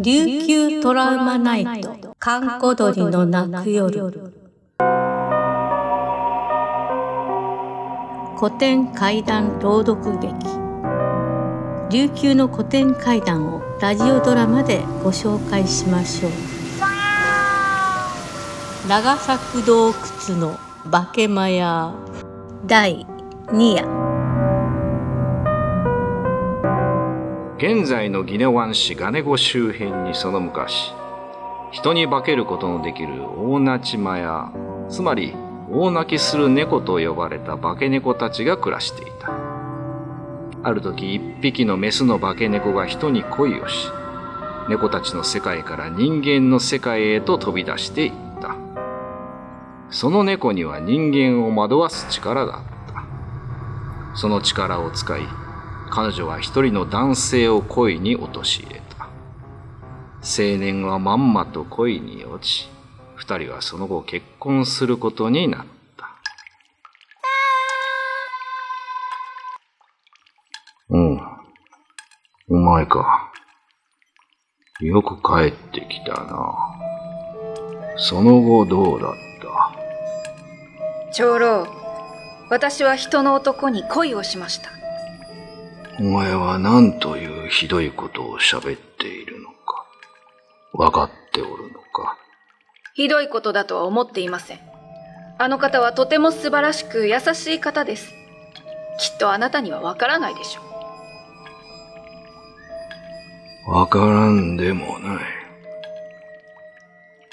琉球トラウマナイト。閑古鳥の鳴く夜。古典怪談朗読劇。琉球の古典怪談をラジオドラマでご紹介しましょう。長作洞窟の化けマヤ第2夜現在のギネワン市ガネゴ周辺にその昔人に化けることのできる大ナチマやつまり大泣きする猫と呼ばれた化け猫たちが暮らしていた。ある時一匹のメスの化け猫が人に恋をし猫たちの世界から人間の世界へと飛び出していった。その猫には人間を惑わす力があった。その力を使い彼女は一人の男性を恋に陥れた。青年はまんまと恋に落ち、二人はその後結婚することになった。うん。お前か。よく帰ってきたな。その後どうだった？長老、私は人の男に恋をしました。お前は何というひどいことを喋っているのか、分かっておるのか？ひどいことだとは思っていません。あの方はとても素晴らしく優しい方です。きっとあなたにはわからないでしょう。わからんでもない。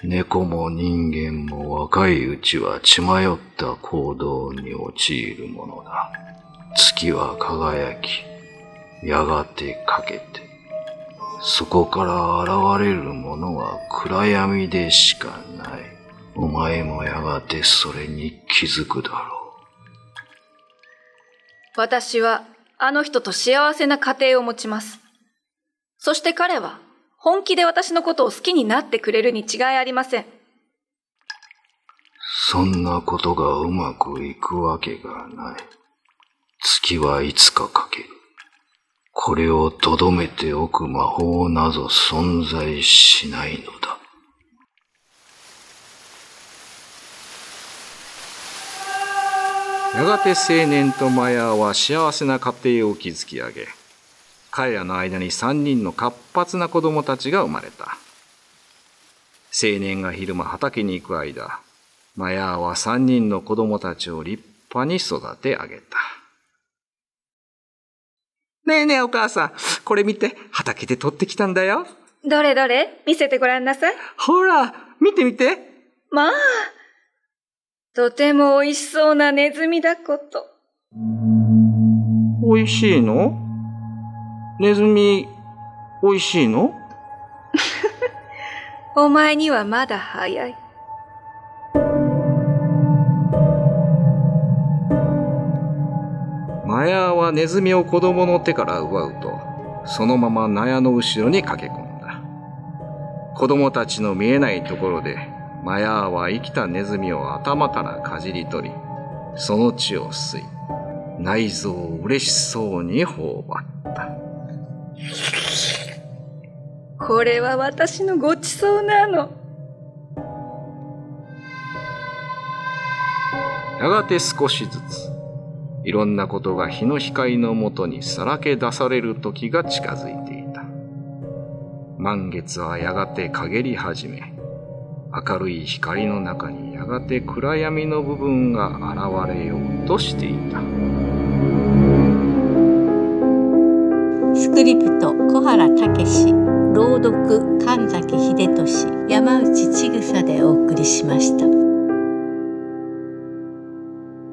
猫も人間も若いうちは血迷った行動に陥るものだ。月は輝き、やがてかけて、そこから現れるものは暗闇でしかない。お前もやがてそれに気づくだろう。私はあの人と幸せな家庭を持ちます。そして彼は本気で私のことを好きになってくれるに違いありません。そんなことがうまくいくわけがない。月はいつかかける。これをとどめておく魔法など存在しないのだ。やがて青年とマヤは幸せな家庭を築き上げ、彼らの間に三人の活発な子供たちが生まれた。青年が昼間畑に行く間、マヤは三人の子供たちを立派に育て上げた。ねえねえお母さん、これ見て、畑で取ってきたんだよ。どれどれ見せてごらんなさい。ほら、見て見て。まあ、とても美味しそうなネズミだこと。美味しいの？ネズミ、美味しいの？お前にはまだ早い。マヤはネズミを子供の手から奪うと、そのまま納屋の後ろに駆け込んだ。子供たちの見えないところで、マヤは生きたネズミを頭からかじり取り、その血を吸い、内臓を嬉しそうに頬張った。これは私のごちそうなの。やがて少しずつ、いろんなことが日の光のもとにさらけ出される時が近づいていた。満月はやがて陰り始め、明るい光の中にやがて暗闇の部分が現れようとしていた。スクリプト小原武史朗読神崎秀俊山内千草でお送りしました。